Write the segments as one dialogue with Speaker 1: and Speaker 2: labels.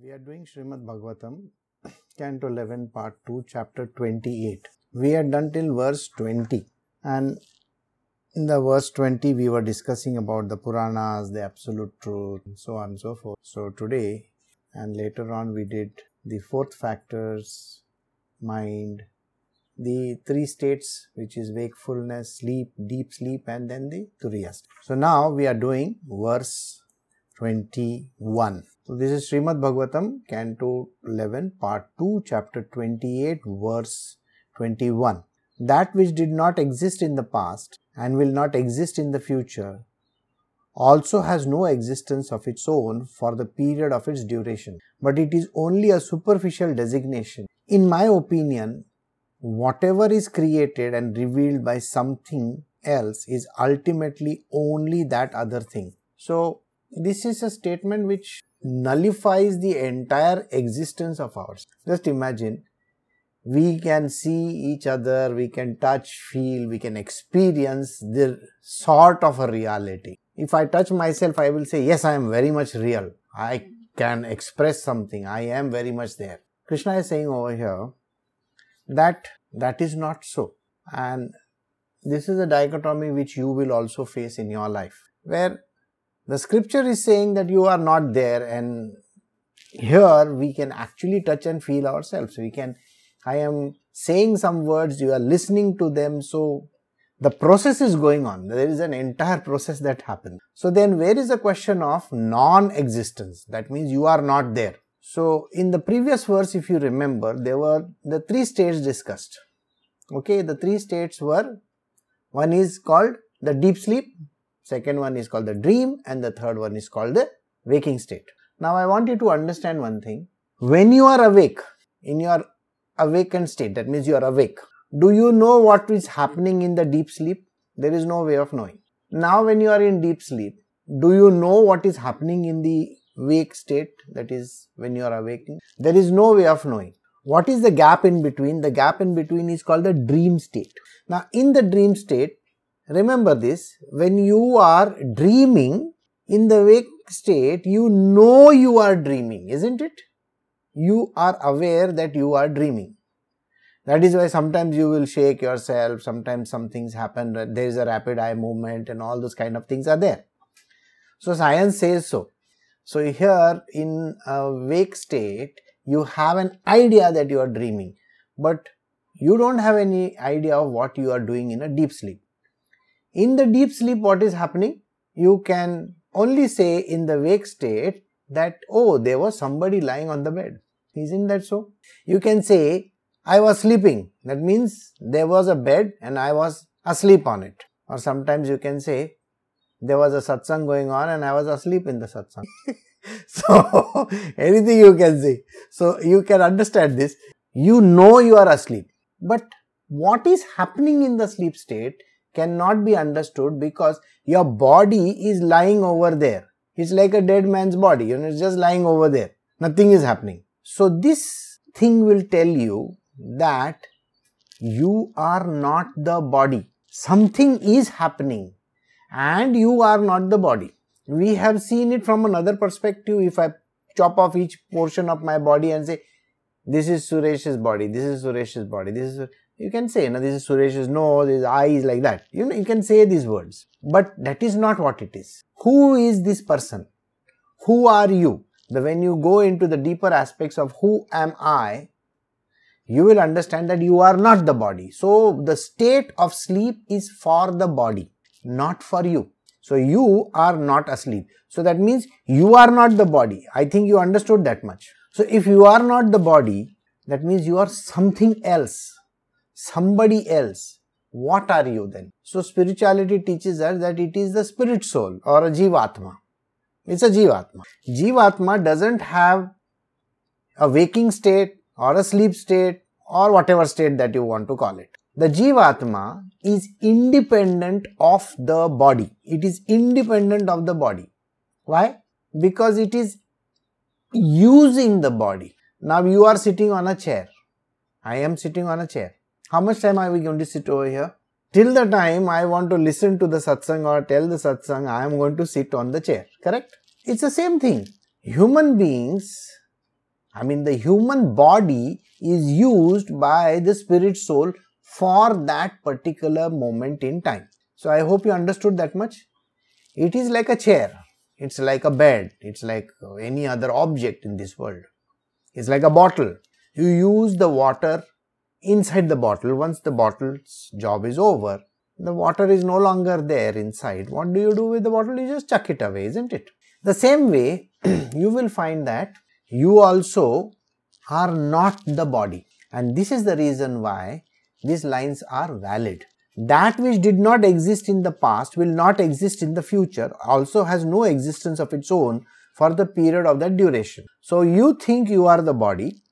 Speaker 1: We are doing Srimad Bhagavatam, Canto 11, Part 2, Chapter 28. We had done till verse 20, and in the verse 20, we were discussing about the Puranas, the absolute truth, and so on and so forth. So, today and later on, we did the fourth factors, mind, the three states, which is wakefulness, sleep, deep sleep, and then the Turiya. So, now we are doing verse 21. So, this is Srimad Bhagavatam, Canto 11, Part 2, Chapter 28, verse 21. That which did not exist in the past and will not exist in the future also has no existence of its own for the period of its duration, but it is only a superficial designation. In my opinion, whatever is created and revealed by something else is ultimately only that other thing. So, this is a statement which nullifies the entire existence of ours. Just imagine we can see each other, we can touch, feel, we can experience the sort of a reality. If I touch myself, I will say, Yes, I am very much real. I can express something. I am very much there. Krishna is saying over here that that is not so. And this is a dichotomy which you will also face in your life, where the scripture is saying that you are not there, and here we can actually touch and feel ourselves. We can, I am saying some words, you are listening to them, so the process is going on. There is an entire process that happens. So then where is the question of non-existence? That means you are not there. So in the previous verse, if you remember, there were the three states discussed. Okay, the three states were, one is called the deep sleep, second one is called the dream and the third one is called the waking state. Now I want you to understand one thing. When you are awake, in your awakened state, that means you are awake, do you know what is happening in the deep sleep? There is no way of knowing. Now when you are in deep sleep, do you know what is happening in the wake state, that is when you are awakening? There is no way of knowing. What is the gap in between? The gap in between is called the dream state. Now in the dream state, remember this, when you are dreaming in the wake state, you know you are dreaming, isn't it? You are aware that you are dreaming. That is why sometimes you will shake yourself, sometimes some things happen, there is a rapid eye movement and all those kind of things are there. So science says so. So here in a wake state, you have an idea that you are dreaming, but you don't have any idea of what you are doing in a deep sleep. In the deep sleep, what is happening? You can only say in the wake state that, oh, there was somebody lying on the bed. Isn't that so? You can say, I was sleeping. That means there was a bed and I was asleep on it. Or sometimes you can say, there was a satsang going on and I was asleep in the satsang. so, anything you can say. So, you can understand this. You know you are asleep. But what is happening in the sleep state cannot be understood because your body is lying over there. It's like a dead man's body, you know, it's just lying over there. Nothing is happening. So, this thing will tell you that you are not the body. Something is happening and you are not the body. We have seen it from another perspective. If I chop off each portion of my body and say, this is Suresh's body, this is Suresh's body, this is, you can say, no, this is Suresh's nose, his eyes, like that. You know, you can say these words. But that is not what it is. Who is this person? Who are you? The, when you go into the deeper aspects of who am I, you will understand that you are not the body. So the state of sleep is for the body, not for you. So you are not asleep. So that means you are not the body. I think you understood that much. So if you are not the body, that means you are something else, somebody else. What are you then? So spirituality teaches us that it is the spirit soul or a jivatma. It's a jivatma. Jivatma doesn't have a waking state or a sleep state or whatever state that you want to call it. The Jivatma is independent of the body. It is independent of the body. Why? Because it is using the body. Now you are sitting on a chair. I am sitting on a chair. How much time are we going to sit over here? Till the time I want to listen to the satsang or tell the satsang, I am going to sit on the chair. Correct? It's the same thing. Human beings I mean, the human body is used by the spirit soul for that particular moment in time. So, I hope you understood that much. It is like a chair, it's like a bed, it's like any other object in this world. It's like a bottle. You use the water inside the bottle. Once the bottle's job is over, the water is no longer there inside. What do you do with the bottle? You just chuck it away, isn't it? The same way, you will find that you also are not the body. And this is the reason why these lines are valid. That which did not exist in the past will not exist in the future, also has no existence of its own for the period of that duration. So you think you are the body,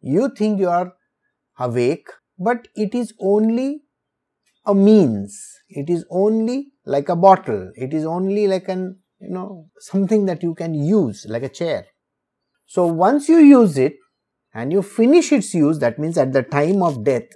Speaker 1: you think you are awake, but it is only a means. It is only like a bottle. It is only like an, you know, something that you can use like a chair. So once you use it and you finish its use, that means at the time of death,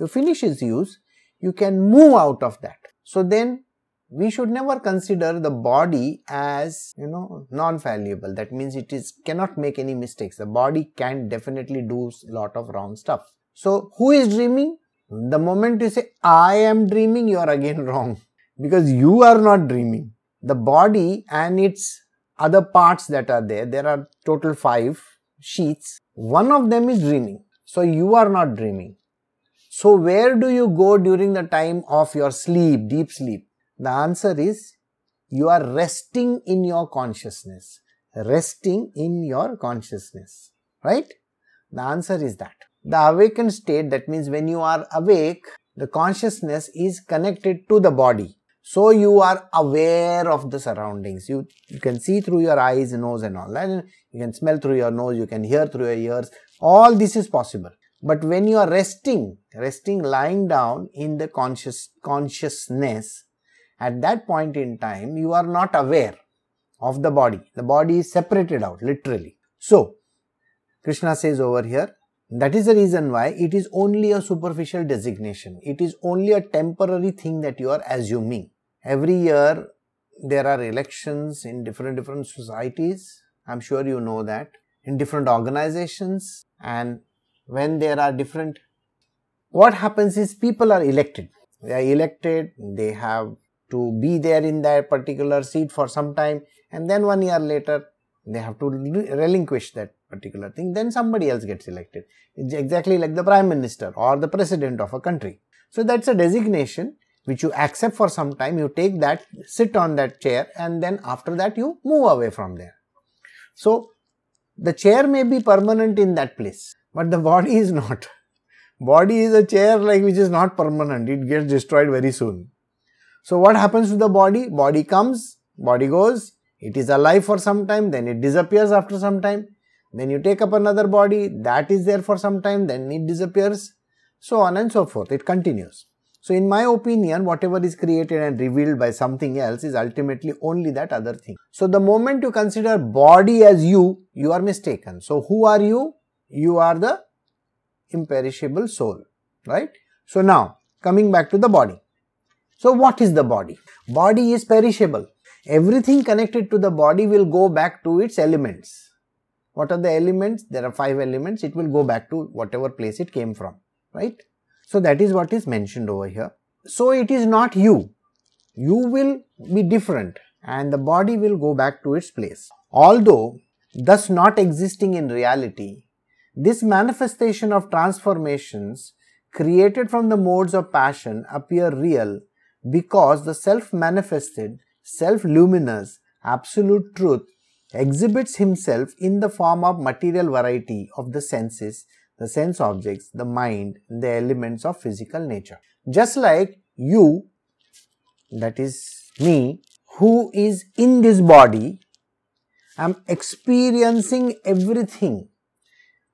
Speaker 1: you finish its use, you can move out of that. So then we should never consider the body as you know non-fallible that means it is cannot make any mistakes the body can definitely do lot of wrong stuff so who is dreaming the moment you say i am dreaming you are again wrong because you are not dreaming the body and its other parts that are there there are total 5 sheets one of them is dreaming so you are not dreaming so where do you go during the time of your sleep deep sleep the answer is you are resting in your consciousness. Resting in your consciousness. Right? The answer is that. The awakened state, that means when you are awake, the consciousness is connected to the body. So you are aware of the surroundings. You, you can see through your eyes, nose and all that. You can smell through your nose, you can hear through your ears. All this is possible. But when you are resting, resting lying down in the conscious consciousness, at that point in time you are not aware of the body. The body is separated out literally. So, Krishna says over here, that is the reason why it is only a superficial designation. It is only a temporary thing that you are assuming. Every year there are elections in different different societies. I'm sure you know that in different organizations and when there are different what happens is people are elected. They are elected, they have to be there in that particular seat for some time and then one year later they have to relinquish that particular thing then somebody else gets elected. It's exactly like the prime minister or the president of a country. So that's a designation which you accept for some time you take that sit on that chair and then after that you move away from there. So the chair may be permanent in that place but the body is not. Body is a chair like which is not permanent. It gets destroyed very soon. So what happens to the body? Body comes, body goes, it is alive for some time, then it disappears after some time. Then you take up another body, that is there for some time, then it disappears, so on and so forth. It continues. So in my opinion, whatever is created and revealed by something else is ultimately only that other thing. So the moment you consider body as you, you are mistaken. So who are you? You are the imperishable soul, right? So now, coming back to the body. So what is the body? Body is perishable. Everything connected to the body will go back to its elements. What are the elements? There are five elements. It will go back to whatever place it came from, right? So that is what is mentioned over here. So it is not you. You will be different and the body will go back to its place. Although thus not existing in reality, this manifestation of transformations created from the modes of passion appear real because the self manifested, self luminous, absolute truth exhibits himself in the form of material variety of the senses, the sense objects, the mind, the elements of physical nature. Just like you, that is me, who is in this body, I am experiencing everything.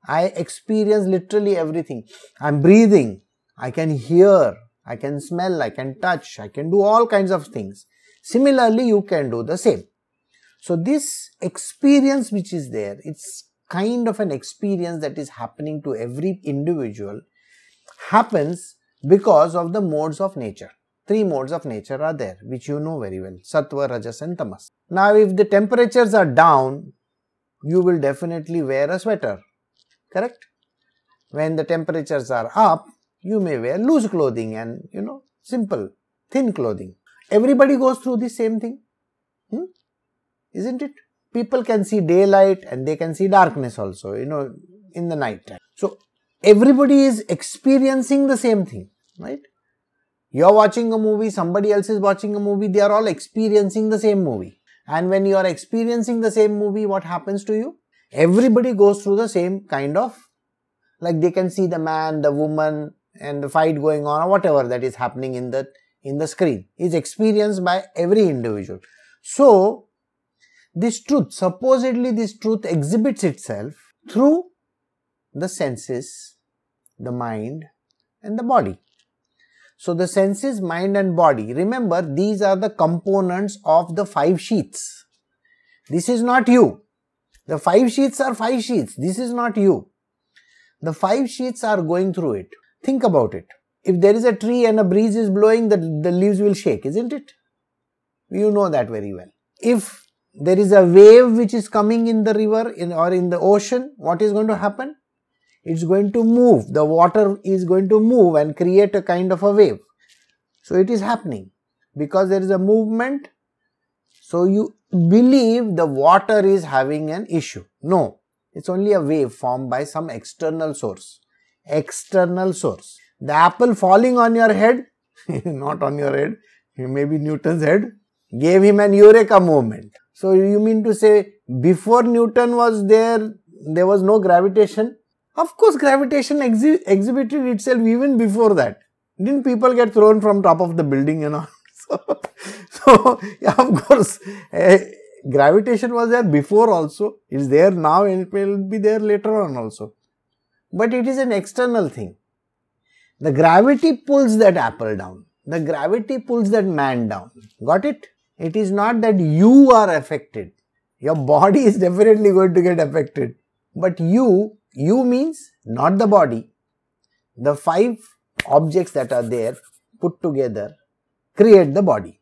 Speaker 1: I experience literally everything. I'm breathing. I can hear. I can smell, I can touch, I can do all kinds of things. Similarly, you can do the same. So this experience which is there, it's kind of an experience that is happening to every individual happens because of the modes of nature. Three modes of nature are there, which you know very well. Sattva, Rajas and Tamas. Now, if the temperatures are down, you will definitely wear a sweater. Correct? When the temperatures are up, you may wear loose clothing and, you know, simple, thin clothing. Everybody goes through the same thing. Hmm? Isn't it? People can see daylight and they can see darkness also, you know, in the night time. So, everybody is experiencing the same thing, right? You're watching a movie, somebody else is watching a movie, they are all experiencing the same movie. And when you are experiencing the same movie, what happens to you? Everybody goes through the same kind of, like they can see the man, the woman, and the fight going on, or whatever that is happening in the in the screen is experienced by every individual. So, this truth, supposedly this truth exhibits itself through the senses, the mind, and the body. So the senses, mind and body, remember these are the components of the five sheets. This is not you. The five sheets are five sheets. This is not you. The five sheets are going through it. Think about it. If there is a tree and a breeze is blowing, the, the leaves will shake, isn't it? You know that very well. If there is a wave which is coming in the river in, or in the ocean, what is going to happen? it's going to move. The water is going to move and create a kind of a wave. So it is happening because there is a movement. So you believe the water is having an issue. No, it's only a wave formed by some external source. External source. The apple falling on your head, not on your head, maybe Newton's head, gave him an eureka moment. So you mean to say before Newton was there, there was no gravitation? Of course, gravitation exhi- exhibited itself even before that. Didn't people get thrown from top of the building and all? So, so yeah, of course, uh, gravitation was there before also. It's there now and it will be there later on also. But it is an external thing. The gravity pulls that apple down. The gravity pulls that man down. Got it? It is not that you are affected. Your body is definitely going to get affected. But you you means not the body. The five objects that are there put together create the body.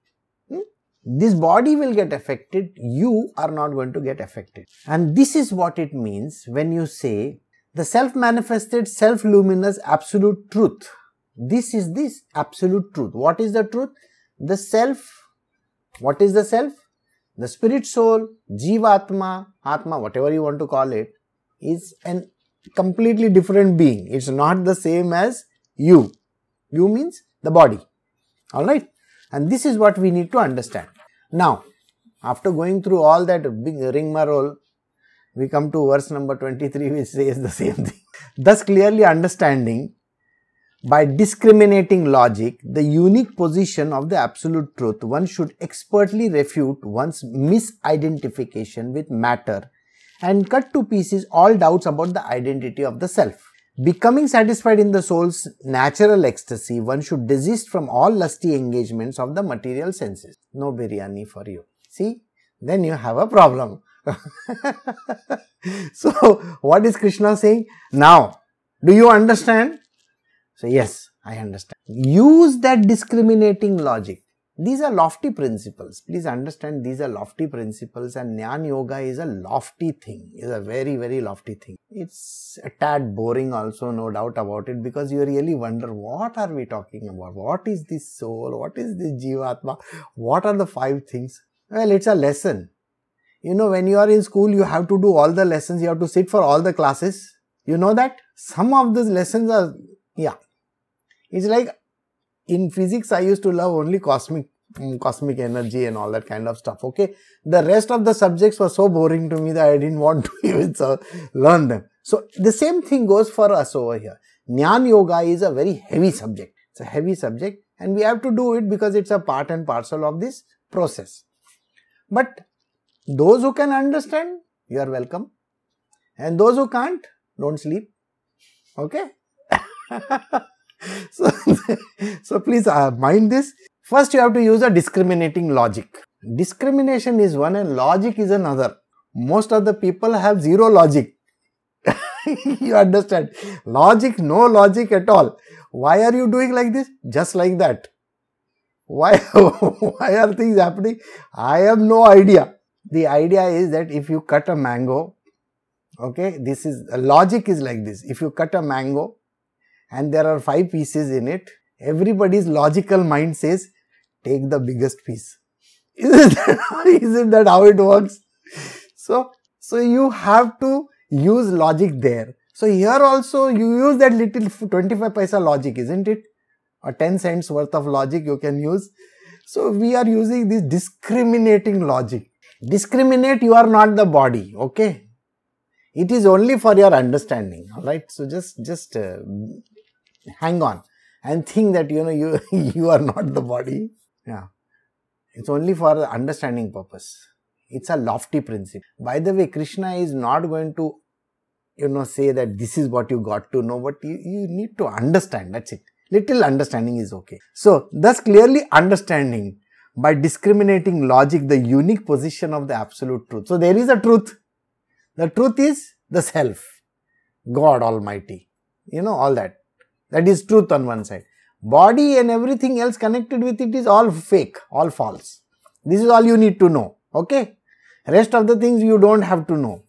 Speaker 1: Hmm? This body will get affected, you are not going to get affected. And this is what it means when you say the self manifested, self luminous absolute truth. This is this absolute truth. What is the truth? The self. What is the self? The spirit soul, Jivatma, Atma, whatever you want to call it, is an completely different being. It's not the same as you. You means the body. Alright? And this is what we need to understand. Now, after going through all that big rigmarole, we come to verse number 23 which says the same thing. Thus clearly understanding by discriminating logic the unique position of the absolute truth, one should expertly refute one's misidentification with matter and cut to pieces all doubts about the identity of the self. Becoming satisfied in the soul's natural ecstasy, one should desist from all lusty engagements of the material senses. No biryani for you. See, then you have a problem. so, what is Krishna saying? Now, do you understand? So, yes, I understand. Use that discriminating logic. These are lofty principles. Please understand these are lofty principles and Jnana Yoga is a lofty thing, is a very, very lofty thing. It's a tad boring also, no doubt about it, because you really wonder what are we talking about? What is this soul? What is this Jivatma? What are the five things? Well, it's a lesson. You know, when you are in school, you have to do all the lessons, you have to sit for all the classes. You know that? Some of these lessons are, yeah. It's like in physics, I used to love only cosmic Mm, cosmic energy and all that kind of stuff. Okay, the rest of the subjects were so boring to me that I didn't want to even learn them. So the same thing goes for us over here. Jnana Yoga is a very heavy subject. It's a heavy subject, and we have to do it because it's a part and parcel of this process. But those who can understand, you are welcome, and those who can't, don't sleep. Okay. so, so please uh, mind this First, you have to use a discriminating logic. Discrimination is one and logic is another. Most of the people have zero logic. you understand? Logic, no logic at all. Why are you doing like this? Just like that. Why, why are things happening? I have no idea. The idea is that if you cut a mango Okay, this is logic is like this. If you cut a mango and there are five pieces in it, everybody's logical mind says, take the biggest piece. Isn't that, isn't that how it works? So, so you have to use logic there. So here also you use that little 25 paisa logic, isn't it? Or 10 cents worth of logic you can use. So we are using this discriminating logic. Discriminate, you are not the body, okay? It is only for your understanding, alright? So just, just uh, hang on and think that you know you, you are not the body. Yeah. It's only for understanding purpose. It's a lofty principle. By the way, Krishna is not going to, you know, say that this is what you got to know, but you, you need to understand. That's it. Little understanding is okay. So, thus clearly understanding by discriminating logic the unique position of the absolute truth. So, there is a truth. The truth is the self, God Almighty. You know, all that. That is truth on one side. Body and everything else connected with it is all fake, all false. This is all you need to know. Okay? Rest of the things you don't have to know.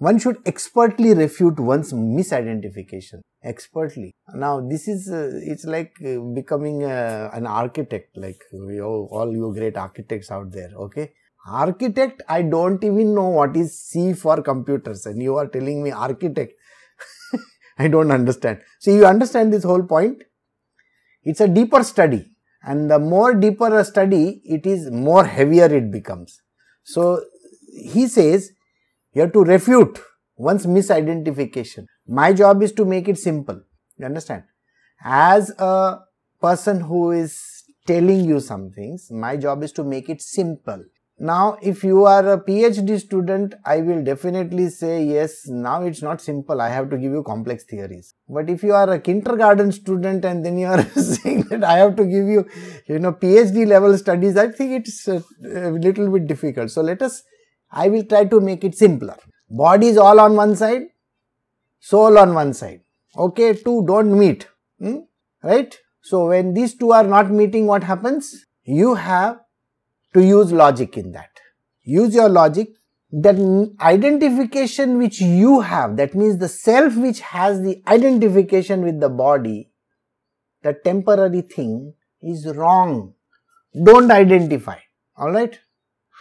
Speaker 1: One should expertly refute one's misidentification. Expertly. Now, this is, uh, it's like uh, becoming uh, an architect, like you, all you great architects out there, okay? Architect, I don't even know what is C for computers, and you are telling me architect. I don't understand. So, you understand this whole point? It's a deeper study, and the more deeper a study, it is more heavier it becomes. So, he says you have to refute one's misidentification. My job is to make it simple. You understand? As a person who is telling you some things, my job is to make it simple. Now, if you are a PhD student, I will definitely say, yes, now it's not simple. I have to give you complex theories. But if you are a kindergarten student and then you are saying that I have to give you, you know, PhD level studies, I think it's a, a little bit difficult. So let us, I will try to make it simpler. Body is all on one side, soul on one side. Okay, two don't meet. Hmm? Right? So when these two are not meeting, what happens? You have to use logic in that. Use your logic. That identification which you have, that means the self which has the identification with the body, the temporary thing is wrong. Don't identify. Alright?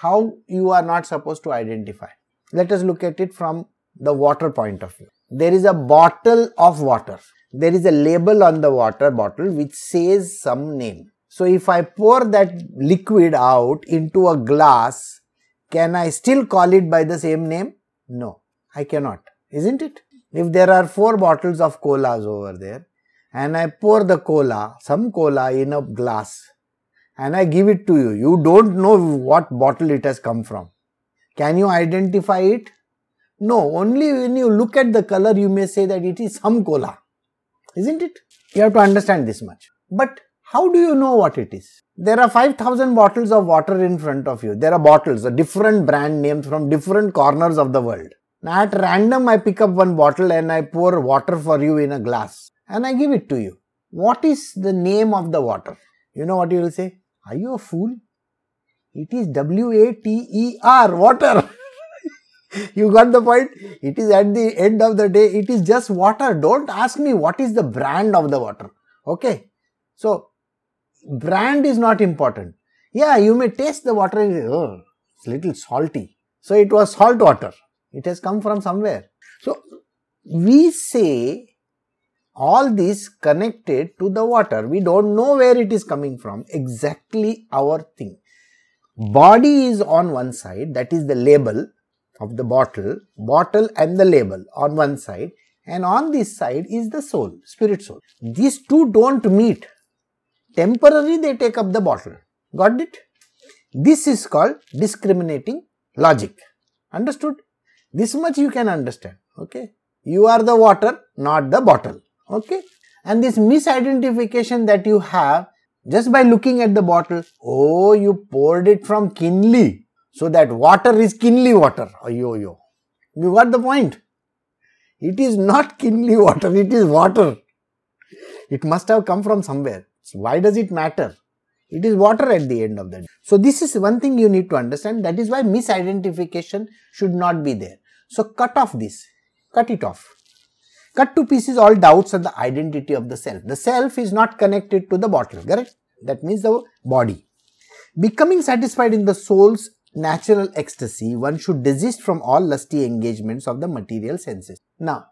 Speaker 1: How you are not supposed to identify. Let us look at it from the water point of view. There is a bottle of water. There is a label on the water bottle which says some name. So if I pour that liquid out into a glass, can I still call it by the same name? No, I cannot, isn't it? If there are four bottles of colas over there and I pour the cola, some cola in a glass and I give it to you, you don't know what bottle it has come from. Can you identify it? No, only when you look at the color you may say that it is some cola. Isn't it? You have to understand this much. But how do you know what it is? There are 5000 bottles of water in front of you. There are bottles, different brand names from different corners of the world. Now at random I pick up one bottle and I pour water for you in a glass and I give it to you. What is the name of the water? You know what you will say? Are you a fool? It is W-A-T-E-R, water. you got the point? It is at the end of the day, it is just water. Don't ask me what is the brand of the water. Okay. So brand is not important. Yeah, you may taste the water oh, it's little salty. So it was salt water. It has come from somewhere. So we say all this connected to the water. We don't know where it is coming from. Exactly our thing. Body is on one side, that is the label of the bottle, bottle and the label on one side, and on this side is the soul, spirit soul. These two don't meet temporarily they take up the bottle. Got it? This is called discriminating logic. Understood? This much you can understand. Okay? You are the water, not the bottle. Okay? And this misidentification that you have just by looking at the bottle, oh, you poured it from Kinley. So that water is Kinley water. Yo, yo. You got the point? It is not Kinley water, it is water. It must have come from somewhere. So why does it matter? It is water at the end of the day. So this is one thing you need to understand. That is why misidentification should not be there. So cut off this, cut it off. Cut to pieces all doubts of the identity of the self. The self is not connected to the bottle, correct? That means the body. Becoming satisfied in the soul's natural ecstasy, one should desist from all lusty engagements of the material senses. Now,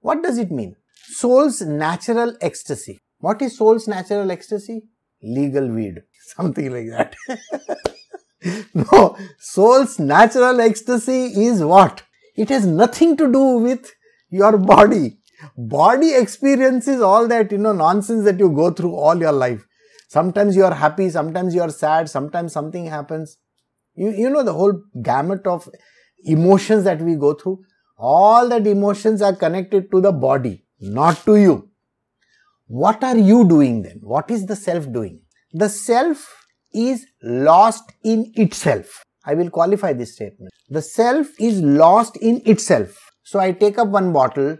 Speaker 1: what does it mean? Soul's natural ecstasy. What is soul's natural ecstasy? Legal weed. Something like that. no, soul's natural ecstasy is what? It has nothing to do with your body. Body experiences all that, you know, nonsense that you go through all your life. Sometimes you are happy, sometimes you are sad, sometimes something happens. You, you know the whole gamut of emotions that we go through. All that emotions are connected to the body, not to you. What are you doing then? What is the self doing? The self is lost in itself. I will qualify this statement. The self is lost in itself. So I take up one bottle,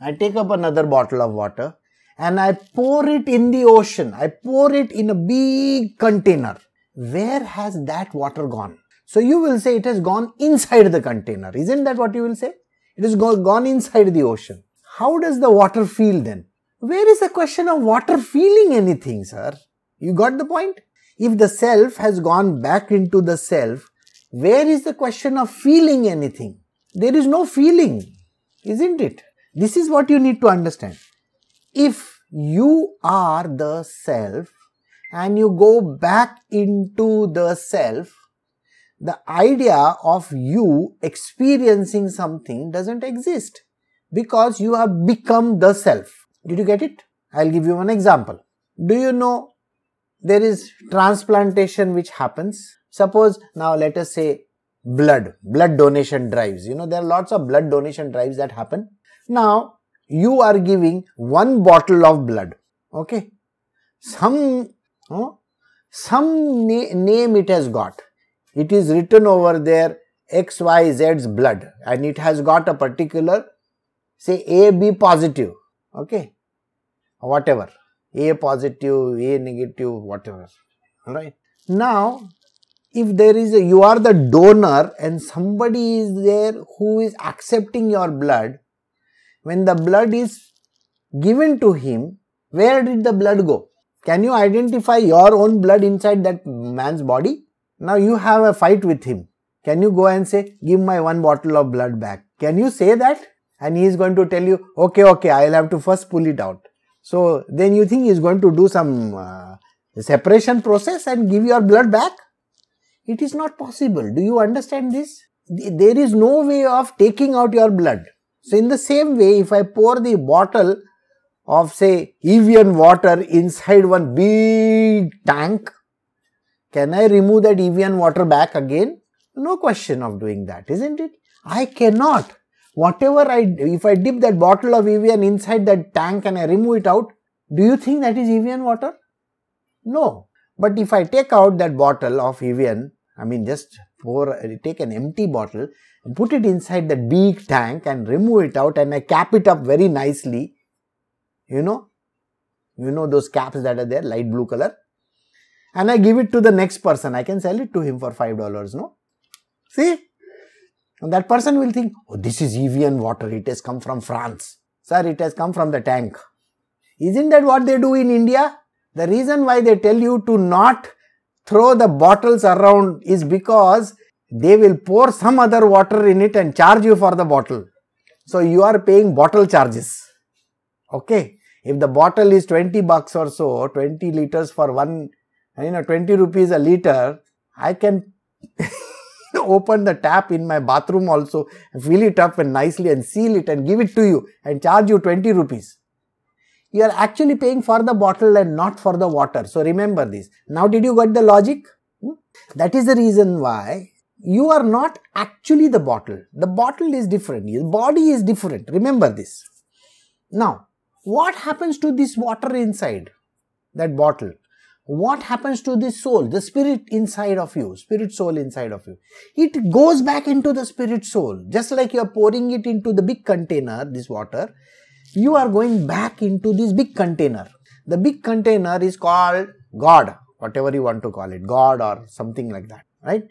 Speaker 1: I take up another bottle of water and I pour it in the ocean. I pour it in a big container. Where has that water gone? So you will say it has gone inside the container. Isn't that what you will say? It has gone inside the ocean. How does the water feel then? Where is the question of water feeling anything, sir? You got the point? If the self has gone back into the self, where is the question of feeling anything? There is no feeling, isn't it? This is what you need to understand. If you are the self and you go back into the self, the idea of you experiencing something doesn't exist because you have become the self. Did you get it? I'll give you one example. Do you know there is transplantation which happens? Suppose now let us say blood, blood donation drives. You know, there are lots of blood donation drives that happen. Now, you are giving one bottle of blood. Okay. Some, oh, some na- name it has got. It is written over there XYZ's blood and it has got a particular, say AB positive. Okay. Whatever. A positive, A negative, whatever. Alright. Now, if there is a you are the donor and somebody is there who is accepting your blood when the blood is given to him where did the blood go? Can you identify your own blood inside that man's body? Now you have a fight with him. Can you go and say give my one bottle of blood back can you say that? And he is going to tell you okay okay i'll have to first pull it out. So then you think he is going to do some uh, separation process and give your blood back it is not possible. Do you understand this? There is no way of taking out your blood. So, in the same way, if I pour the bottle of, say, Evian water inside one big tank, can I remove that Evian water back again? No question of doing that, isn't it? I cannot. Whatever I, if I dip that bottle of Evian inside that tank and I remove it out, do you think that is Evian water? No. But if I take out that bottle of Evian I mean, just pour, uh, take an empty bottle and put it inside that big tank and remove it out and I cap it up very nicely. You know, you know those caps that are there, light blue color. And I give it to the next person. I can sell it to him for $5, no? See? And that person will think, oh, this is Evian water. It has come from France. Sir, it has come from the tank. Isn't that what they do in India? The reason why they tell you to not throw the bottles around is because they will pour some other water in it and charge you for the bottle. So you are paying bottle charges. Okay. If the bottle is 20 bucks or so, 20 liters for one, you know, 20 rupees a liter, I can open the tap in my bathroom also, fill it up and nicely and seal it and give it to you and charge you 20 rupees you are actually paying for the bottle and not for the water. So remember this. Now did you get the logic? Hmm? That is the reason why you are not actually the bottle. The bottle is different. Your body is different. Remember this. Now, what happens to this water inside that bottle? What happens to the soul, the spirit inside of you, spirit soul inside of you? It goes back into the spirit soul. Just like you are pouring it into the big container, this water, you are going back into this big container. The big container is called God, whatever you want to call it, God or something like that, right?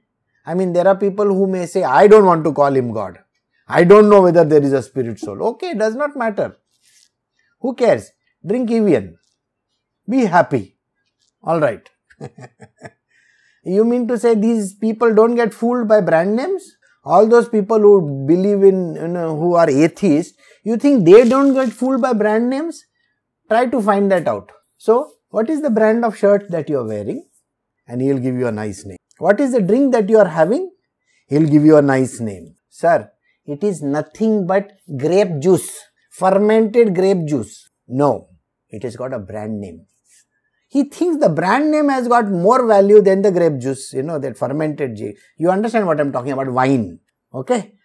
Speaker 1: I mean, there are people who may say, I don't want to call him God. I don't know whether there is a spirit soul. Okay, does not matter. Who cares? Drink Evian. Be happy. Alright. you mean to say these people don't get fooled by brand names? All those people who believe in, you know, who are atheists, you think they don't get fooled by brand names? Try to find that out. So, what is the brand of shirt that you are wearing? And he'll give you a nice name. What is the drink that you are having? He'll give you a nice name. Sir, it is nothing but grape juice, fermented grape juice. No, it has got a brand name. He thinks the brand name has got more value than the grape juice, you know, that fermented juice. You understand what I'm talking about? Wine. Okay?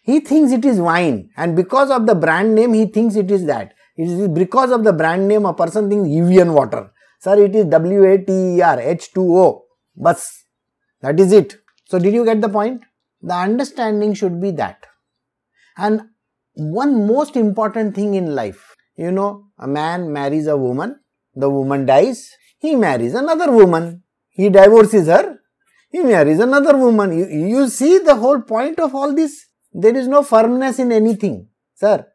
Speaker 1: He thinks it is wine, and because of the brand name, he thinks it is that. It is because of the brand name, a person thinks Evian water. Sir, it is W A T E R H2O. Bus. That is it. So, did you get the point? The understanding should be that. And one most important thing in life, you know, a man marries a woman, the woman dies, he marries another woman, he divorces her, he marries another woman. You, you see the whole point of all this? There is no firmness in anything. Sir,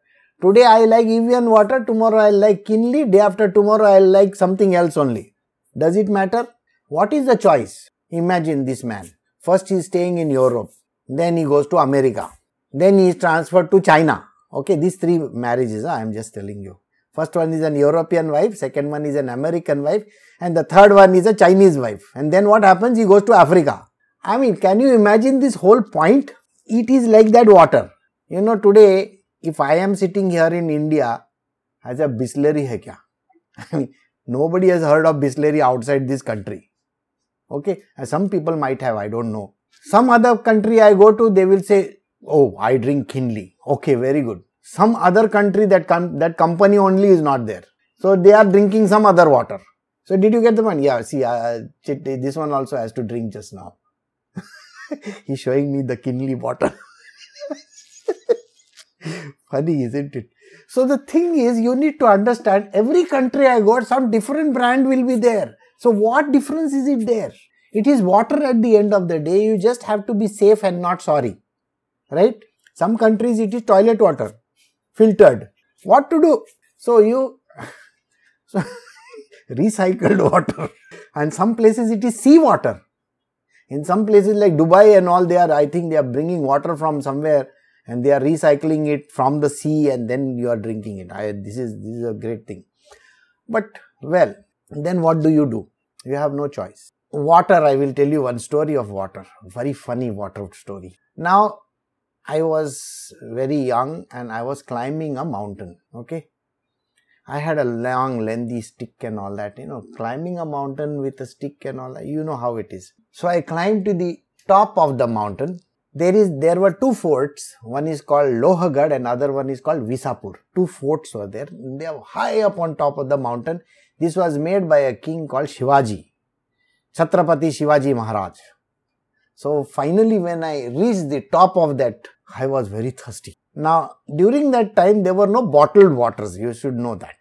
Speaker 1: today I like Evian water, tomorrow I like Kinley, day after tomorrow I like something else only. Does it matter? What is the choice? Imagine this man. First he is staying in Europe, then he goes to America, then he is transferred to China. Okay, these three marriages, I am just telling you. First one is an European wife, second one is an American wife, and the third one is a Chinese wife. And then what happens? He goes to Africa. I mean, can you imagine this whole point? It is like that water. You know, today, if I am sitting here in India, as a Bisleri hai? I mean, nobody has heard of Bisleri outside this country. Okay, some people might have, I don't know. Some other country I go to, they will say, Oh, I drink Kinley. Okay, very good. Some other country that com- that company only is not there. So they are drinking some other water. So did you get the point? Yeah, see, uh, this one also has to drink just now. He's showing me the Kinley water. Funny, isn't it? So the thing is, you need to understand every country I got, some different brand will be there. So what difference is it there? It is water at the end of the day. You just have to be safe and not sorry. Right? Some countries it is toilet water, filtered. What to do? So you, so recycled water. And some places it is sea water. In some places like Dubai and all, they are, I think they are bringing water from somewhere and they are recycling it from the sea and then you are drinking it. I, this is this is a great thing. But well, then what do you do? You have no choice. Water, I will tell you one story of water. Very funny water story. Now, I was very young and I was climbing a mountain. Okay. I had a long, lengthy stick and all that. You know, climbing a mountain with a stick and all that. You know how it is. So I climbed to the top of the mountain. There is there were two forts. One is called Lohagad and other one is called Visapur. Two forts were there. They are high up on top of the mountain. This was made by a king called Shivaji. Chhatrapati Shivaji Maharaj. So finally when I reached the top of that, I was very thirsty. Now during that time there were no bottled waters. You should know that.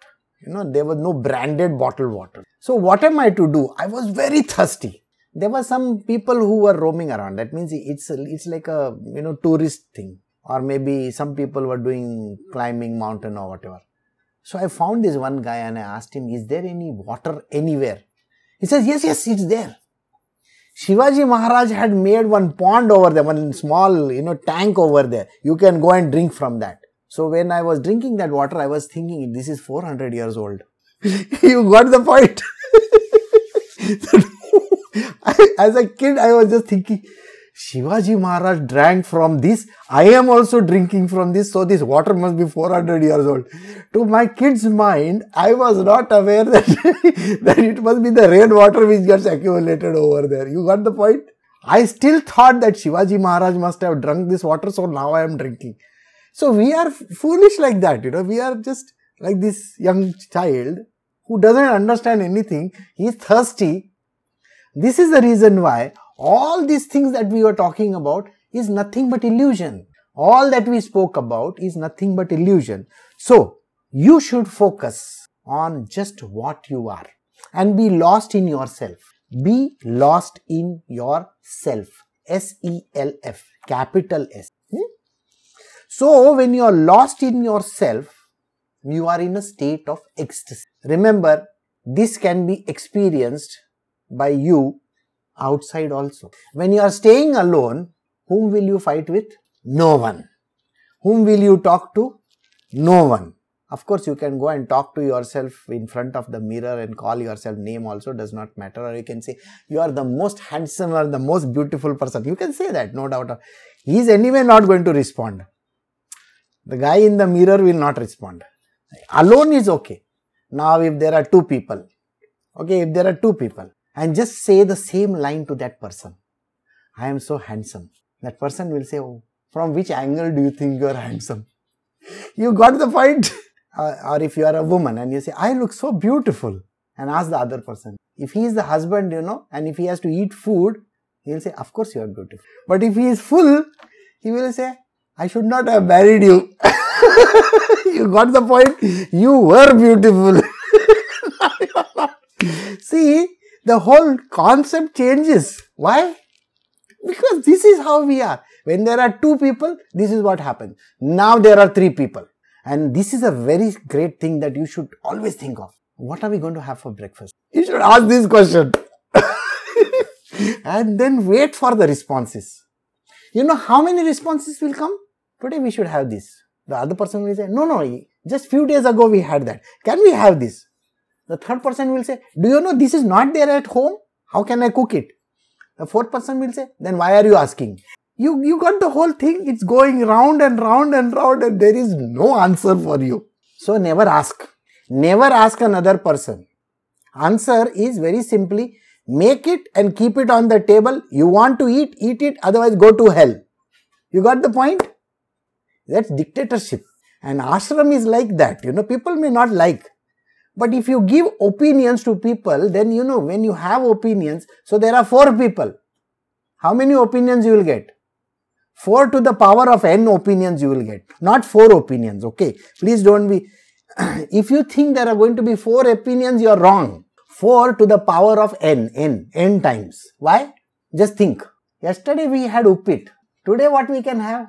Speaker 1: You know, there was no branded bottled water. So what am I to do? I was very thirsty. There were some people who were roaming around. That means it's it's like a you know tourist thing, or maybe some people were doing climbing mountain or whatever. So I found this one guy and I asked him, "Is there any water anywhere?" He says, "Yes, yes, it's there." Shivaji Maharaj had made one pond over there, one small you know tank over there. You can go and drink from that. So when I was drinking that water, I was thinking, this is 400 years old. you got the point. As a kid, I was just thinking, Shivaji Maharaj drank from this. I am also drinking from this. So this water must be 400 years old. To my kid's mind, I was not aware that, that it must be the rainwater which gets accumulated over there. You got the point? I still thought that Shivaji Maharaj must have drunk this water. So now I am drinking. So we are foolish like that, you know, we are just like this young child who doesn't understand anything. He is thirsty. This is the reason why all these things that we were talking about is nothing but illusion. All that we spoke about is nothing but illusion. So you should focus on just what you are and be lost in yourself. Be lost in yourself. S E L F, capital S. Hmm? So, when you are lost in yourself, you are in a state of ecstasy. Remember, this can be experienced by you outside also. When you are staying alone, whom will you fight with? No one. Whom will you talk to? No one. Of course, you can go and talk to yourself in front of the mirror and call yourself name also does not matter. Or you can say, you are the most handsome or the most beautiful person. You can say that, no doubt. He is anyway not going to respond. The guy in the mirror will not respond. Alone is okay. Now, if there are two people, okay, if there are two people, and just say the same line to that person, I am so handsome. That person will say, Oh, from which angle do you think you are handsome? You got the point? uh, or if you are a woman and you say, I look so beautiful, and ask the other person. If he is the husband, you know, and if he has to eat food, he will say, Of course, you are beautiful. But if he is full, he will say, I should not have married you. you got the point? You were beautiful. See, the whole concept changes. Why? Because this is how we are. When there are two people, this is what happens. Now there are three people. And this is a very great thing that you should always think of. What are we going to have for breakfast? You should ask this question. and then wait for the responses. You know how many responses will come? Today we should have this. The other person will say, no, no, just few days ago we had that. Can we have this? The third person will say, do you know this is not there at home? How can I cook it? The fourth person will say, then why are you asking? You, you got the whole thing. It's going round and round and round and there is no answer for you. So never ask. Never ask another person. Answer is very simply make it and keep it on the table. You want to eat, eat it, otherwise go to hell. You got the point? That's dictatorship. And ashram is like that. You know, people may not like. But if you give opinions to people, then you know, when you have opinions, so there are four people. How many opinions you will get? 4 to the power of n opinions you will get, not 4 opinions, okay? Please don't be, if you think there are going to be 4 opinions, you are wrong. 4 to the power of n, n, n times. Why? Just think. Yesterday we had upit. Today what we can have?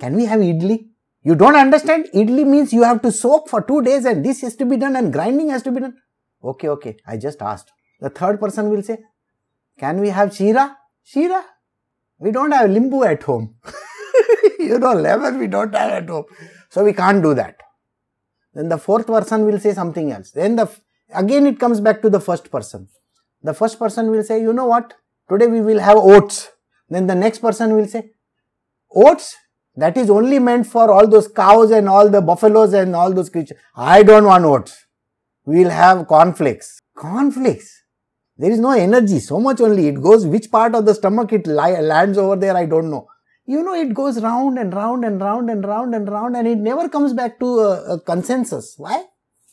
Speaker 1: Can we have idli? You don't understand? Idli means you have to soak for 2 days and this has to be done and grinding has to be done. Okay, okay, I just asked. The third person will say, can we have shira? Shira? We don't have limbu at home. you know, lemon we don't have at home. So we can't do that. Then the fourth person will say something else. Then the again it comes back to the first person. The first person will say, you know what? Today we will have oats. Then the next person will say, oats? That is only meant for all those cows and all the buffaloes and all those creatures. I don't want oats. We will have cornflakes. Cornflakes. There is no energy, so much only. It goes, which part of the stomach it li- lands over there, I don't know. You know, it goes round and round and round and round and round and it never comes back to a, a consensus. Why?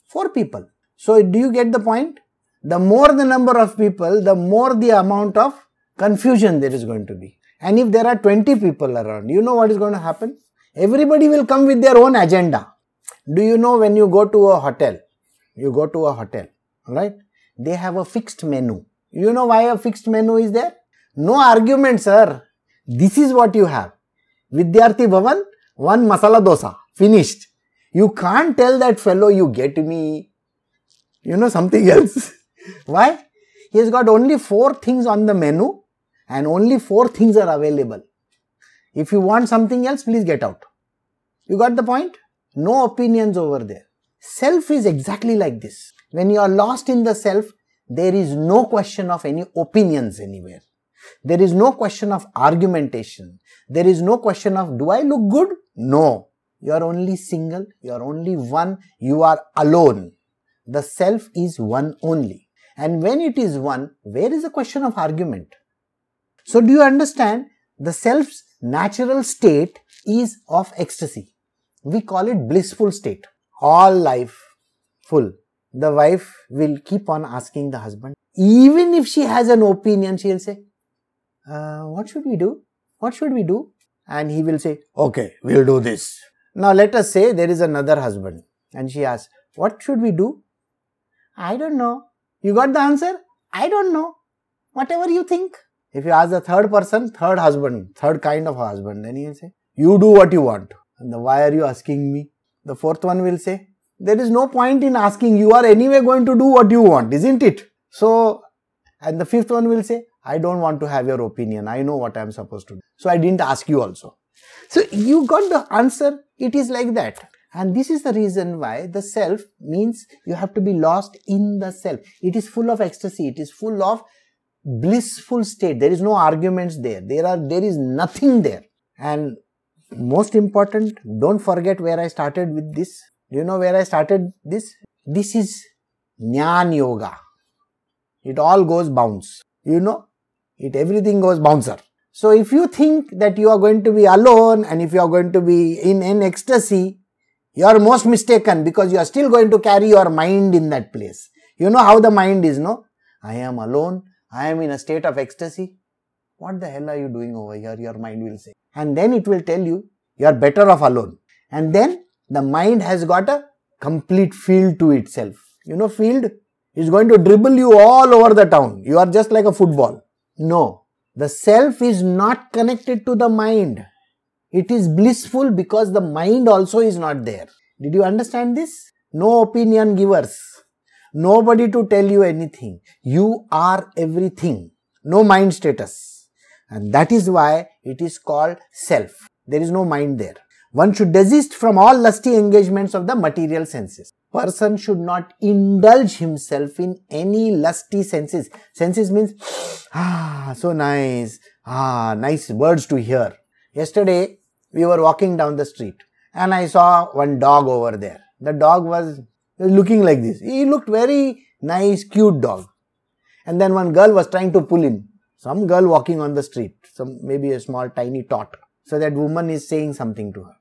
Speaker 1: Four people. So, do you get the point? The more the number of people, the more the amount of confusion there is going to be. And if there are 20 people around, you know what is going to happen? Everybody will come with their own agenda. Do you know when you go to a hotel? You go to a hotel, right? they have a fixed menu. You know why a fixed menu is there? No argument, sir. This is what you have. Vidyarthi Bhavan, one masala dosa. Finished. You can't tell that fellow, you get me, you know, something else. why? He has got only four things on the menu and only four things are available. If you want something else, please get out. You got the point? No opinions over there. Self is exactly like this. When you are lost in the self, there is no question of any opinions anywhere. There is no question of argumentation. There is no question of do I look good? No. You are only single. You are only one. You are alone. The self is one only. And when it is one, where is the question of argument? So do you understand? The self's natural state is of ecstasy. We call it blissful state. All life full the wife will keep on asking the husband. Even if she has an opinion, she'll say, uh, What should we do? What should we do? And he will say, Okay, we'll do this. Now let us say there is another husband and she asks, What should we do? I don't know. You got the answer? I don't know. Whatever you think. If you ask the third person, third husband, third kind of husband, then he'll say, You do what you want. And the, why are you asking me? The fourth one will say, there is no point in asking. You are anyway going to do what you want, isn't it? So, and the fifth one will say, I don't want to have your opinion. I know what I am supposed to do. So I didn't ask you also. So you got the answer. It is like that. And this is the reason why the self means you have to be lost in the self. It is full of ecstasy. It is full of blissful state. There is no arguments there. There are, there is nothing there. And most important, don't forget where I started with this. Do you know where I started this? This is Jnana Yoga. It all goes bounce. You know, it everything goes bouncer. So if you think that you are going to be alone and if you are going to be in an ecstasy, you are most mistaken because you are still going to carry your mind in that place. You know how the mind is, no? I am alone. I am in a state of ecstasy. What the hell are you doing over here? Your mind will say. And then it will tell you, you are better off alone. And then the mind has got a complete field to itself. You know, field is going to dribble you all over the town. You are just like a football. No, the self is not connected to the mind. It is blissful because the mind also is not there. Did you understand this? No opinion givers. Nobody to tell you anything. You are everything. No mind status. And that is why it is called self. There is no mind there. One should desist from all lusty engagements of the material senses. Person should not indulge himself in any lusty senses. Senses means, ah, so nice, ah, nice words to hear. Yesterday, we were walking down the street and I saw one dog over there. The dog was looking like this. He looked very nice, cute dog. And then one girl was trying to pull him. Some girl walking on the street, some maybe a small tiny tot. So that woman is saying something to her.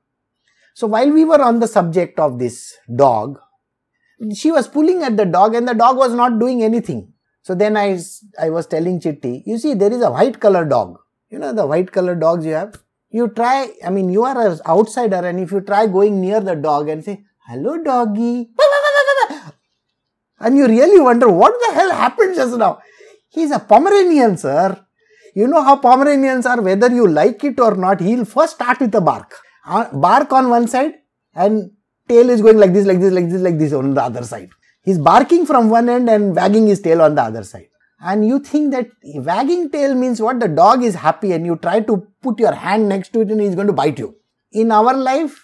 Speaker 1: So while we were on the subject of this dog, she was pulling at the dog and the dog was not doing anything. So then I, I was telling Chitti, you see, there is a white color dog. You know the white color dogs you have? You try, I mean, you are an outsider and if you try going near the dog and say, hello doggy, and you really wonder what the hell happened just now. He's a Pomeranian, sir. You know how Pomeranians are, whether you like it or not, he'll first start with a bark bark on one side and tail is going like this, like this, like this, like this on the other side. He's barking from one end and wagging his tail on the other side. And you think that wagging tail means what? The dog is happy and you try to put your hand next to it and he's going to bite you. In our life,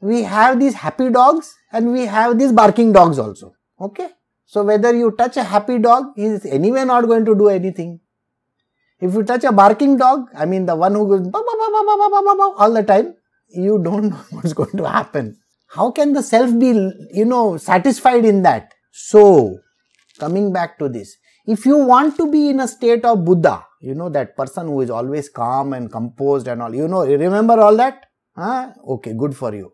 Speaker 1: we have these happy dogs and we have these barking dogs also. Okay? So whether you touch a happy dog, he is anyway not going to do anything. If you touch a barking dog, I mean the one who goes all the time, you don't know what's going to happen. How can the self be, you know, satisfied in that? So, coming back to this, if you want to be in a state of Buddha, you know, that person who is always calm and composed and all, you know, remember all that? Huh? Okay, good for you.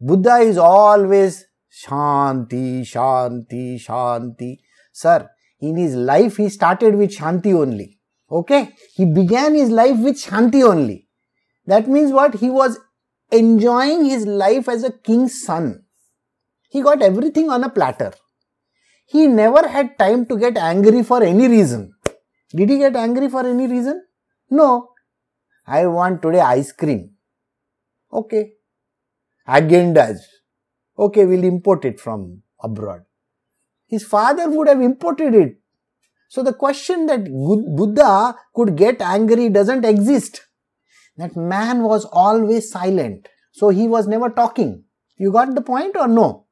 Speaker 1: Buddha is always Shanti, Shanti, Shanti. Sir, in his life he started with Shanti only. Okay? He began his life with Shanti only. That means what? He was enjoying his life as a king's son. He got everything on a platter. He never had time to get angry for any reason. Did he get angry for any reason? No. I want today ice cream. Okay. Agendas. Okay, we'll import it from abroad. His father would have imported it. So the question that Buddha could get angry doesn't exist. That man was always silent. So he was never talking. You got the point or no?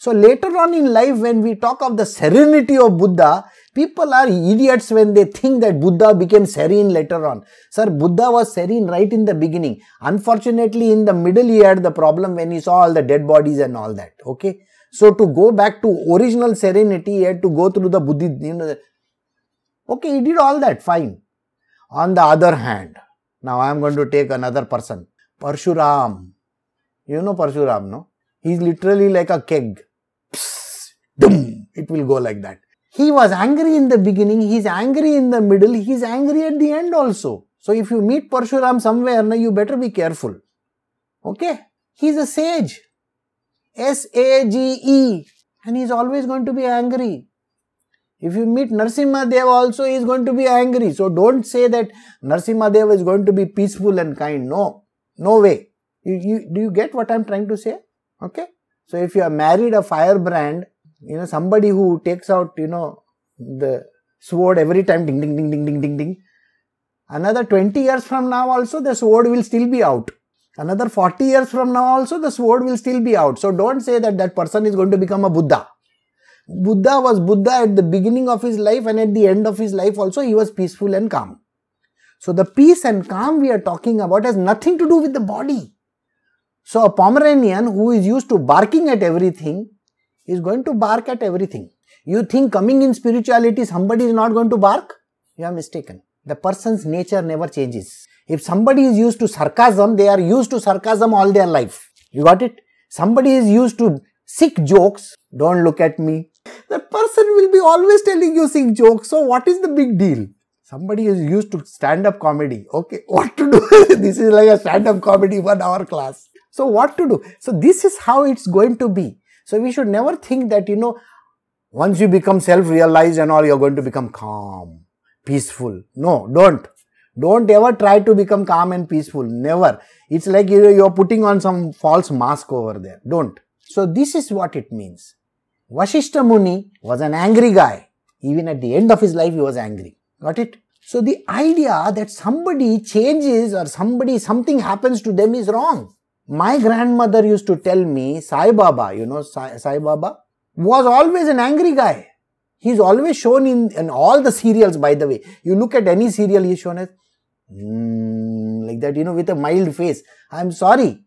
Speaker 1: So later on in life, when we talk of the serenity of Buddha, people are idiots when they think that Buddha became serene later on. Sir, Buddha was serene right in the beginning. Unfortunately, in the middle, he had the problem when he saw all the dead bodies and all that. Okay. So to go back to original serenity, he had to go through the Buddha. You know, okay, he did all that, fine. On the other hand, now I am going to take another person. Parshuram. You know Parshuram, no? He's literally like a keg. Psst, it will go like that. He was angry in the beginning, he's angry in the middle, he's angry at the end also. So if you meet Parshuram somewhere, now you better be careful. Okay? He's a sage. S A G E. And he's always going to be angry. If you meet Narsimha Dev also, he is going to be angry. So don't say that Narsimha Dev is going to be peaceful and kind. No, no way. You, you, do you get what I'm trying to say? Okay. So if you are married a firebrand, you know, somebody who takes out, you know, the sword every time, ding, ding, ding, ding, ding, ding, ding. Another 20 years from now also the sword will still be out. Another 40 years from now also the sword will still be out. So don't say that that person is going to become a Buddha. Buddha was Buddha at the beginning of his life and at the end of his life also he was peaceful and calm. So the peace and calm we are talking about has nothing to do with the body. So a Pomeranian who is used to barking at everything is going to bark at everything. You think coming in spirituality somebody is not going to bark? You are mistaken. The person's nature never changes. If somebody is used to sarcasm, they are used to sarcasm all their life. You got it? Somebody is used to sick jokes. Don't look at me. That person will be always telling you sick jokes. So what is the big deal? Somebody is used to stand up comedy. Okay, what to do? this is like a stand up comedy one hour class. So what to do? So this is how it's going to be. So we should never think that, you know, once you become self-realized and all, you're going to become calm, peaceful. No, don't. Don't ever try to become calm and peaceful. Never. It's like you're putting on some false mask over there. Don't. So this is what it means. Vashishta Muni was an angry guy. Even at the end of his life, he was angry. Got it? So the idea that somebody changes or somebody, something happens to them is wrong. My grandmother used to tell me, Sai Baba, you know Sai, Sai Baba, was always an angry guy. He's always shown in, in all the serials, by the way. You look at any serial, he's shown as mm, like that, you know, with a mild face. I'm sorry.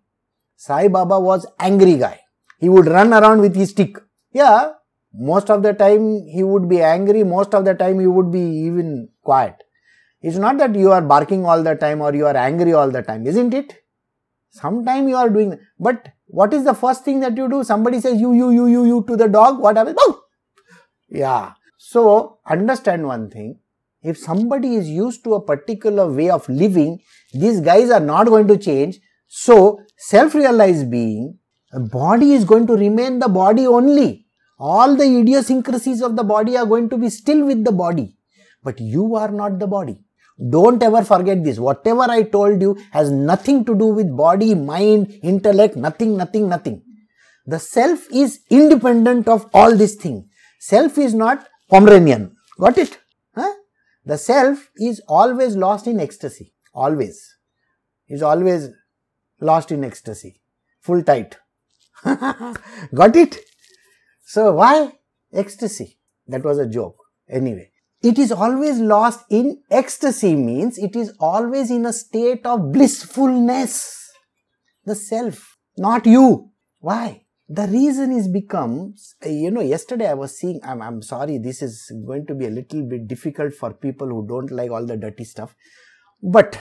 Speaker 1: Sai Baba was angry guy. He would run around with his stick. Yeah, most of the time he would be angry, most of the time he would be even quiet. It's not that you are barking all the time or you are angry all the time, isn't it? Sometime you are doing, but what is the first thing that you do? Somebody says you, you, you, you, you to the dog, what happens? Oh! Yeah. So understand one thing. If somebody is used to a particular way of living, these guys are not going to change. So self-realized being, a body is going to remain the body only. All the idiosyncrasies of the body are going to be still with the body. But you are not the body. Don't ever forget this. Whatever I told you has nothing to do with body, mind, intellect, nothing, nothing, nothing. The self is independent of all these things. Self is not Pomeranian. Got it? Huh? The self is always lost in ecstasy. Always. Is always lost in ecstasy. Full tight. Got it? So why? Ecstasy. That was a joke. Anyway it is always lost in ecstasy means it is always in a state of blissfulness. The self, not you. Why? The reason is becomes, you know, yesterday I was seeing, I'm, I'm sorry, this is going to be a little bit difficult for people who don't like all the dirty stuff. But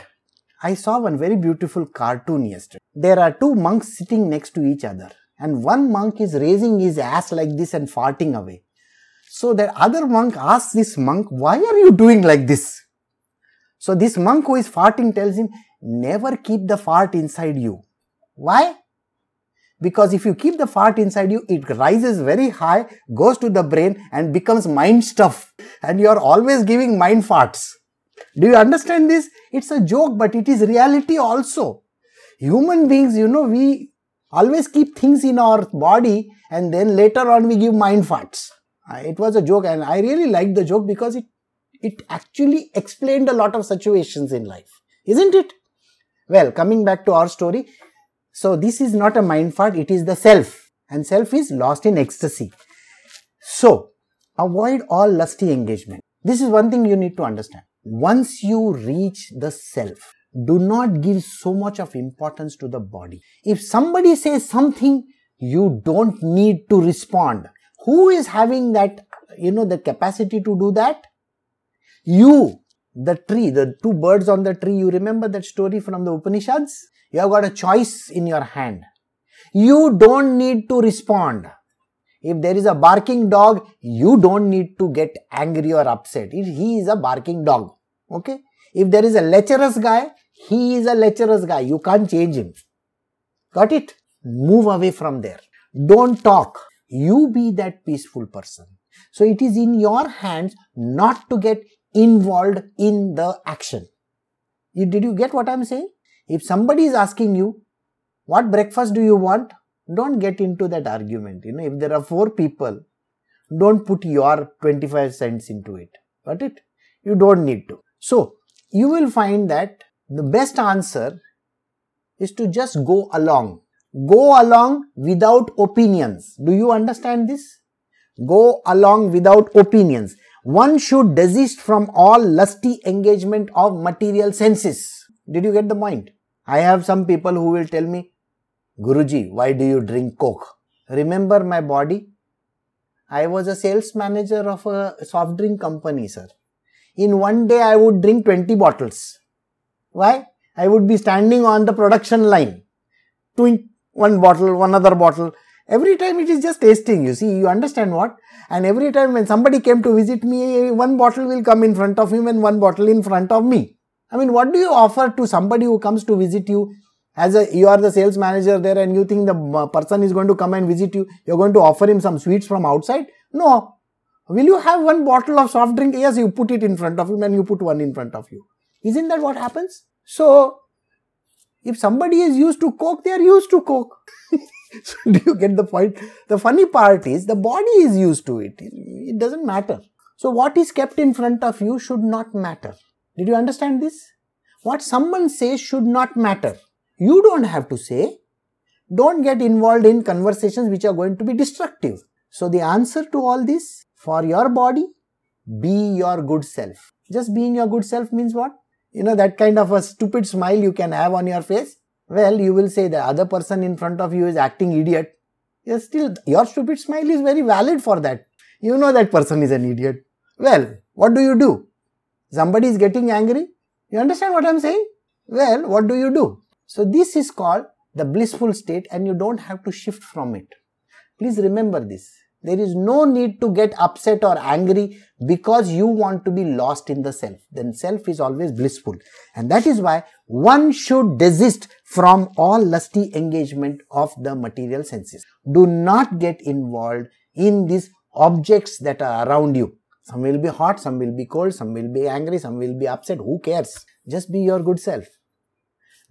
Speaker 1: I saw one very beautiful cartoon yesterday. There are two monks sitting next to each other and one monk is raising his ass like this and farting away. So that other monk asks this monk, why are you doing like this? So this monk who is farting tells him, never keep the fart inside you. Why? Because if you keep the fart inside you, it rises very high, goes to the brain and becomes mind stuff. And you are always giving mind farts. Do you understand this? It's a joke, but it is reality also. Human beings, you know, we always keep things in our body and then later on we give mind farts Uh, it was a joke and I really liked the joke because it, it actually explained a lot of situations in life. Isn't it? Well, coming back to our story. So this is not a mind fart, it is the self and self is lost in ecstasy. So avoid all lusty engagement. This is one thing you need to understand. Once you reach the self, do not give so much of importance to the body. If somebody says something, you don't need to respond. Who is having that, you know, the capacity to do that? You, the tree, the two birds on the tree. You remember that story from the Upanishads? You have got a choice in your hand. You don't need to respond. If there is a barking dog, you don't need to get angry or upset. If He is a barking dog. Okay? If there is a lecherous guy, he is a lecherous guy. You can't change him. Got it? Move away from there. Don't talk you be that peaceful person. So it is in your hands not to get involved in the action. You, did you get what I'm saying? If somebody is asking you, What breakfast do you want? Don't get into that argument. You know, if there are four people, don't put your 25 cents into it. Got it? You don't need to. So, you will find that the best answer is to just go along. Go along without opinions. Do you understand this? Go along without opinions. One should desist from all lusty engagement of material senses. Did you get the point? I have some people who will tell me, Guruji, why do you drink coke? Remember my body? I was a sales manager of a soft drink company, sir. In one day, I would drink 20 bottles. Why? I would be standing on the production line, doing one bottle, one other bottle. Every time it is just tasting, you see, you understand what? And every time when somebody came to visit me, one bottle will come in front of him and one bottle in front of me. I mean, what do you offer to somebody who comes to visit you? As a, you are the sales manager there and you think the person is going to come and visit you, you're going to offer him some sweets from outside? No. Will you have one bottle of soft drink? Yes, you put it in front of him and you put one in front of you. Isn't that what happens? So, if somebody is used to coke, they are used to coke. so do you get the point? The funny part is the body is used to it. It doesn't matter. So, what is kept in front of you should not matter. Did you understand this? What someone says should not matter. You don't have to say. Don't get involved in conversations which are going to be destructive. So, the answer to all this for your body, be your good self. Just being your good self means what? You know that kind of a stupid smile you can have on your face? Well you will say the other person in front of you is acting idiot. Yes still your stupid smile is very valid for that. You know that person is an idiot. Well what do you do? Somebody is getting angry? You understand what i'm saying? Well what do you do? So this is called the blissful state and you don't have to shift from it. Please remember this there is no need to get upset or angry because you want to be lost in the self. Then self is always blissful. And that is why one should desist from all lusty engagement of the material senses. Do not get involved in these objects that are around you. Some will be hot, some will be cold, some will be angry, some will be upset. Who cares? Just be your good self.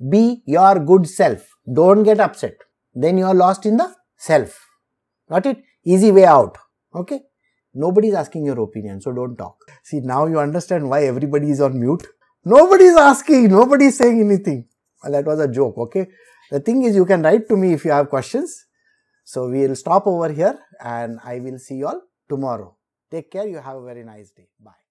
Speaker 1: Be your good self. Don't get upset. Then you are lost in the self. Got it? Easy way out. Okay? Nobody is asking your opinion, so don't talk. See, now you understand why everybody is on mute. Nobody is asking, nobody is saying anything. Well, that was a joke, okay? The thing is, you can write to me if you have questions. So, we will stop over here and I will see you all tomorrow. Take care. You have a very nice day. Bye.